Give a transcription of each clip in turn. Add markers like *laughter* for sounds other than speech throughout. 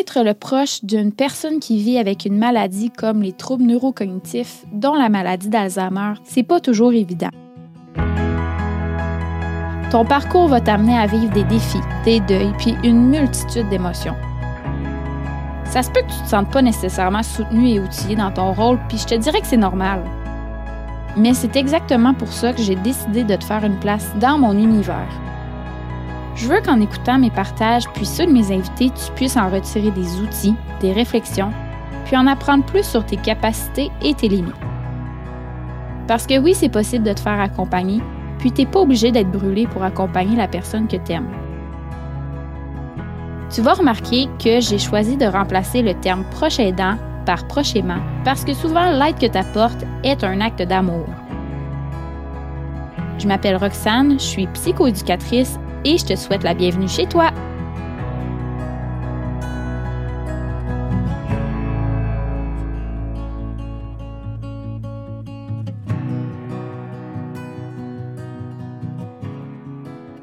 Être le proche d'une personne qui vit avec une maladie comme les troubles neurocognitifs, dont la maladie d'Alzheimer, c'est pas toujours évident. Ton parcours va t'amener à vivre des défis, des deuils, puis une multitude d'émotions. Ça se peut que tu te sentes pas nécessairement soutenu et outillé dans ton rôle, puis je te dirais que c'est normal. Mais c'est exactement pour ça que j'ai décidé de te faire une place dans mon univers. Je veux qu'en écoutant mes partages puis ceux de mes invités, tu puisses en retirer des outils, des réflexions, puis en apprendre plus sur tes capacités et tes limites. Parce que oui, c'est possible de te faire accompagner, puis tu n'es pas obligé d'être brûlé pour accompagner la personne que tu aimes. Tu vas remarquer que j'ai choisi de remplacer le terme proche aidant par proche aimant parce que souvent l'aide que tu apportes est un acte d'amour. Je m'appelle Roxane, je suis psychoéducatrice et je te souhaite la bienvenue chez toi.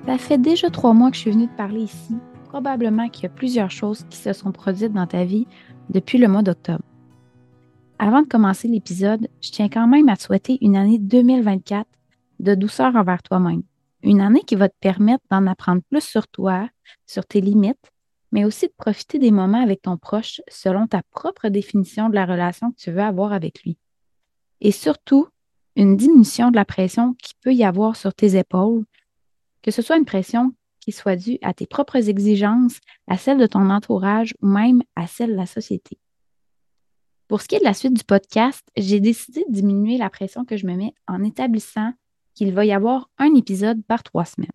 Ça fait déjà trois mois que je suis venue te parler ici. Probablement qu'il y a plusieurs choses qui se sont produites dans ta vie depuis le mois d'octobre. Avant de commencer l'épisode, je tiens quand même à te souhaiter une année 2024 de douceur envers toi-même une année qui va te permettre d'en apprendre plus sur toi, sur tes limites, mais aussi de profiter des moments avec ton proche selon ta propre définition de la relation que tu veux avoir avec lui. Et surtout, une diminution de la pression qui peut y avoir sur tes épaules, que ce soit une pression qui soit due à tes propres exigences, à celle de ton entourage ou même à celle de la société. Pour ce qui est de la suite du podcast, j'ai décidé de diminuer la pression que je me mets en établissant qu'il va y avoir un épisode par trois semaines.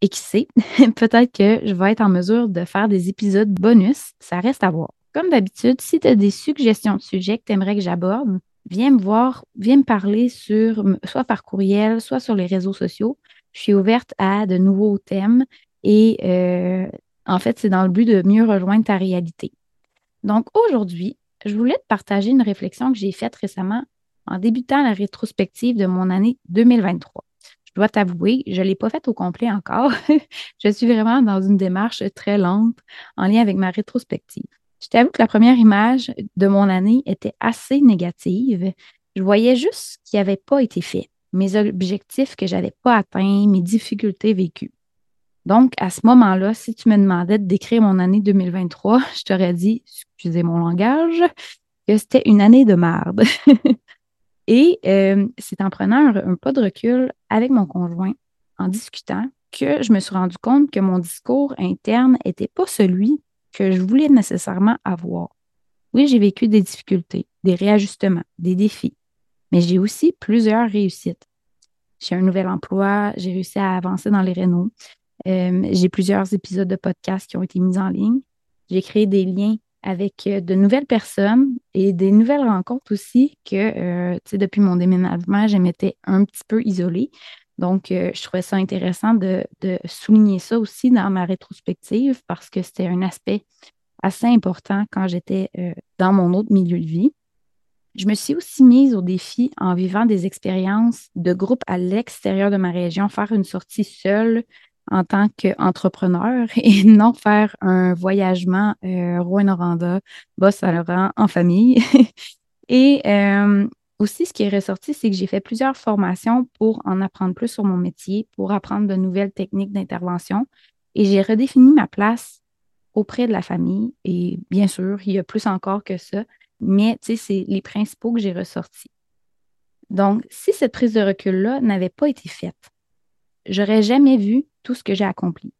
Et qui sait, *laughs* peut-être que je vais être en mesure de faire des épisodes bonus, ça reste à voir. Comme d'habitude, si tu as des suggestions de sujets que tu aimerais que j'aborde, viens me voir, viens me parler sur soit par courriel, soit sur les réseaux sociaux. Je suis ouverte à de nouveaux thèmes et euh, en fait, c'est dans le but de mieux rejoindre ta réalité. Donc aujourd'hui, je voulais te partager une réflexion que j'ai faite récemment en débutant la rétrospective de mon année 2023. Je dois t'avouer, je ne l'ai pas faite au complet encore. *laughs* je suis vraiment dans une démarche très lente en lien avec ma rétrospective. Je t'avoue que la première image de mon année était assez négative. Je voyais juste ce qui n'avait pas été fait, mes objectifs que je n'avais pas atteints, mes difficultés vécues. Donc, à ce moment-là, si tu me demandais de décrire mon année 2023, je t'aurais dit, excusez mon langage, que c'était une année de merde. *laughs* Et euh, c'est en prenant un, pas de recul avec mon conjoint, en discutant, que je me suis rendu compte que mon discours interne n'était pas celui que je voulais nécessairement avoir. Oui, j'ai vécu des difficultés, des réajustements, des défis, mais j'ai aussi plusieurs réussites. J'ai un nouvel emploi, j'ai réussi à avancer dans les rénaux, euh, j'ai plusieurs épisodes de podcast qui ont été mis en ligne, j'ai créé des liens avec euh, de nouvelles personnes et des nouvelles rencontres aussi que, euh, tu sais, depuis mon déménagement, je m'étais un petit peu isolée. Donc, euh, je trouvais ça intéressant de, souligner ça aussi dans ma rétrospective parce que c'était un aspect assez important quand j'étais dans mon autre milieu de vie. Je me suis aussi mise au défi en vivant des expériences de groupe à l'extérieur de ma région, faire une sortie seule, en tant qu'entrepreneur *laughs* et non faire un voyagement euh, Rouen-Noranda, Bas-Saint-Laurent en famille. *laughs* et euh, aussi, ce qui est ressorti, c'est que j'ai fait plusieurs formations pour en apprendre plus sur mon métier, pour apprendre de nouvelles techniques d'intervention. Et j'ai redéfini ma place auprès de la famille. Et bien sûr, il y a plus encore que ça, mais c'est les principaux que j'ai ressortis. Donc, si cette prise de recul-là n'avait pas été faite, j'aurais jamais vu tout ce que j'ai accompli.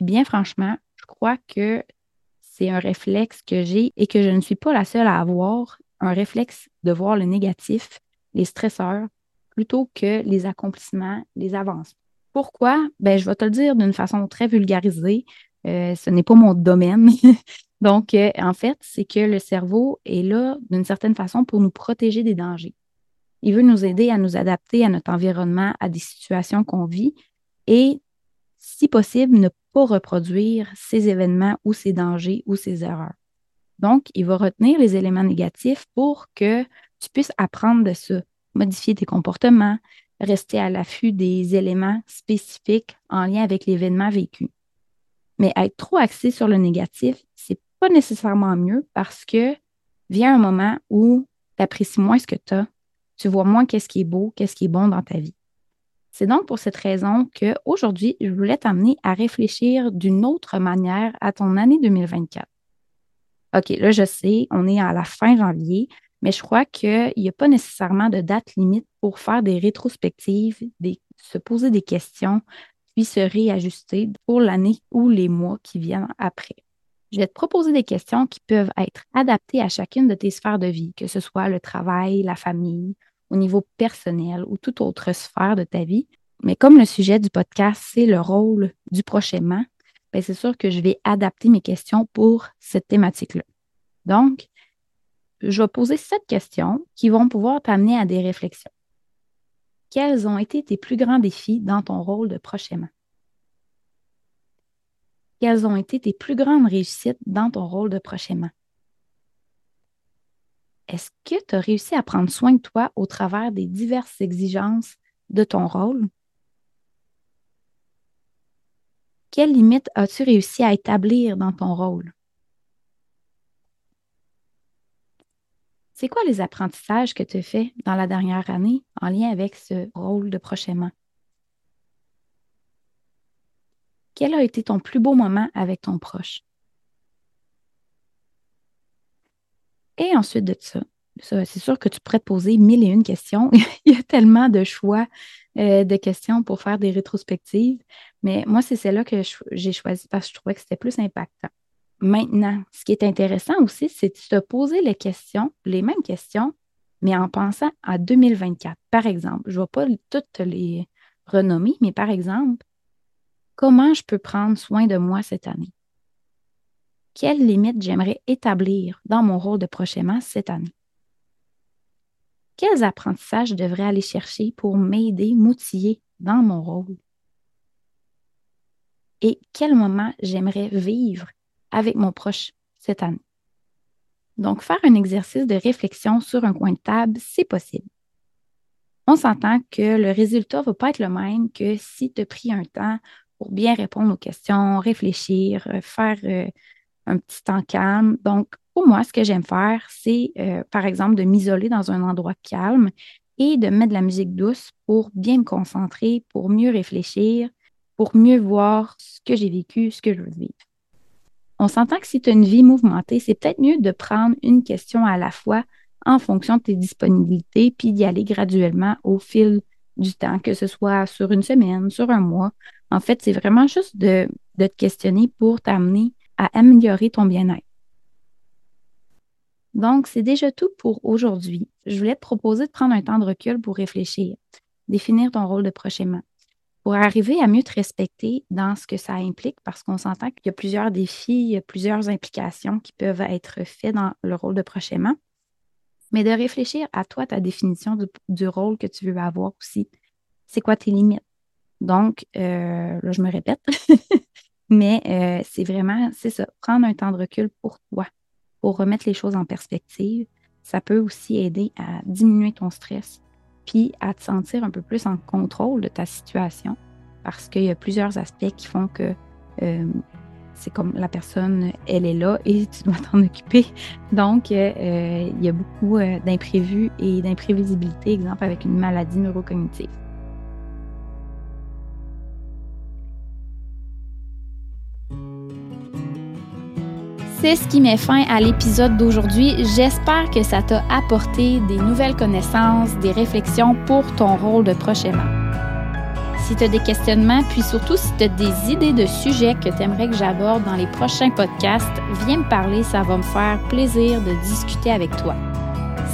bien franchement, je crois que c'est un réflexe que j'ai et que je ne suis pas la seule à avoir, un réflexe de voir le négatif, les stresseurs, plutôt que les accomplissements, les avances. Pourquoi? Ben, je vais te le dire d'une façon très vulgarisée. Euh, ce n'est pas mon domaine. *laughs* Donc, euh, en fait, c'est que le cerveau est là d'une certaine façon pour nous protéger des dangers. Il veut nous aider à nous adapter à notre environnement, à des situations qu'on vit et, si possible, ne pas reproduire ces événements ou ces dangers ou ces erreurs. Donc, il va retenir les éléments négatifs pour que tu puisses apprendre de ça, modifier tes comportements, rester à l'affût des éléments spécifiques en lien avec l'événement vécu. Mais être trop axé sur le négatif, c'est pas nécessairement mieux parce que vient un moment où tu apprécies moins ce que tu as, tu vois moins qu'est-ce qui est beau, qu'est-ce qui est bon dans ta vie. C'est donc pour cette raison qu'aujourd'hui, je voulais t'amener à réfléchir d'une autre manière à ton année 2024. OK, là, je sais, on est à la fin janvier, mais je crois qu'il n'y a pas nécessairement de date limite pour faire des rétrospectives, se poser des questions, puis se réajuster pour l'année ou les mois qui viennent après. Je vais te proposer des questions qui peuvent être adaptées à chacune de tes sphères de vie, que ce soit le travail, la famille, au niveau personnel ou toute autre sphère de ta vie. Mais comme le sujet du podcast, c'est le rôle du prochainement, c'est sûr que je vais adapter mes questions pour cette thématique-là. Donc, je vais poser sept questions qui vont pouvoir t'amener à des réflexions. Quels ont été tes plus grands défis dans ton rôle de prochainement? Quelles ont été tes plus grandes réussites dans ton rôle de prochainement? Est-ce que tu as réussi à prendre soin de toi au travers des diverses exigences de ton rôle? Quelles limites as-tu réussi à établir dans ton rôle? C'est quoi les apprentissages que tu as faits dans la dernière année en lien avec ce rôle de prochainement? Quel a été ton plus beau moment avec ton proche? Et ensuite de ça, c'est sûr que tu pourrais te poser mille et une questions. *laughs* Il y a tellement de choix euh, de questions pour faire des rétrospectives, mais moi, c'est celle-là que j'ai choisi parce que je trouvais que c'était plus impactant. Maintenant, ce qui est intéressant aussi, c'est de te poser les questions, les mêmes questions, mais en pensant à 2024. Par exemple, je ne vais pas toutes les renommer, mais par exemple, comment je peux prendre soin de moi cette année? Quelles limites j'aimerais établir dans mon rôle de prochainement cette année? Quels apprentissages je devrais aller chercher pour m'aider, m'outiller dans mon rôle? Et quel moment j'aimerais vivre avec mon proche cette année? Donc, faire un exercice de réflexion sur un coin de table, c'est possible. On s'entend que le résultat ne va pas être le même que si tu as pris un temps pour bien répondre aux questions, réfléchir, euh, faire euh, un petit temps calme. Donc, pour moi, ce que j'aime faire, c'est, euh, par exemple, de m'isoler dans un endroit calme et de mettre de la musique douce pour bien me concentrer, pour mieux réfléchir, pour mieux voir ce que j'ai vécu, ce que je veux vivre. On s'entend que si tu as une vie mouvementée, c'est peut-être mieux de prendre une question à la fois en fonction de tes disponibilités, puis d'y aller graduellement au fil du temps, que ce soit sur une semaine, sur un mois. En fait, c'est vraiment juste de, de te questionner pour t'amener à améliorer ton bien-être. Donc, c'est déjà tout pour aujourd'hui. Je voulais te proposer de prendre un temps de recul pour réfléchir, définir ton rôle de prochainement, pour arriver à mieux te respecter dans ce que ça implique, parce qu'on s'entend qu'il y a plusieurs défis, plusieurs implications qui peuvent être faits dans le rôle de prochainement, mais de réfléchir à toi, ta définition du, rôle que tu veux avoir aussi. C'est quoi tes limites? Donc, euh, là, je me répète, *laughs* Mais euh, c'est vraiment, c'est ça, prendre un temps de recul pour toi, pour remettre les choses en perspective. Ça peut aussi aider à diminuer ton stress, puis à te sentir un peu plus en contrôle de ta situation, parce qu'il y a plusieurs aspects qui font que euh, c'est comme la personne, elle est là et tu dois *laughs* t'en occuper. Donc, euh, il y a beaucoup d'imprévus et d'imprévisibilité, exemple avec une maladie neurocognitive. C'est ce qui met fin à l'épisode d'aujourd'hui. J'espère que ça t'a apporté des nouvelles connaissances, des réflexions pour ton rôle de prochainement. Si tu as des questionnements, puis surtout si tu as des idées de sujets que tu aimerais que j'aborde dans les prochains podcasts, viens me parler, ça va me faire plaisir de discuter avec toi.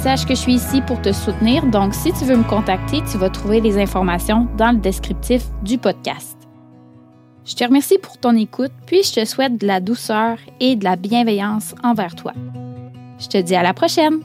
Sache que je suis ici pour te soutenir, donc si tu veux me contacter, tu vas trouver les informations dans le descriptif du podcast. Je te remercie pour ton écoute, puis je te souhaite de la douceur et de la bienveillance envers toi. Je te dis à la prochaine!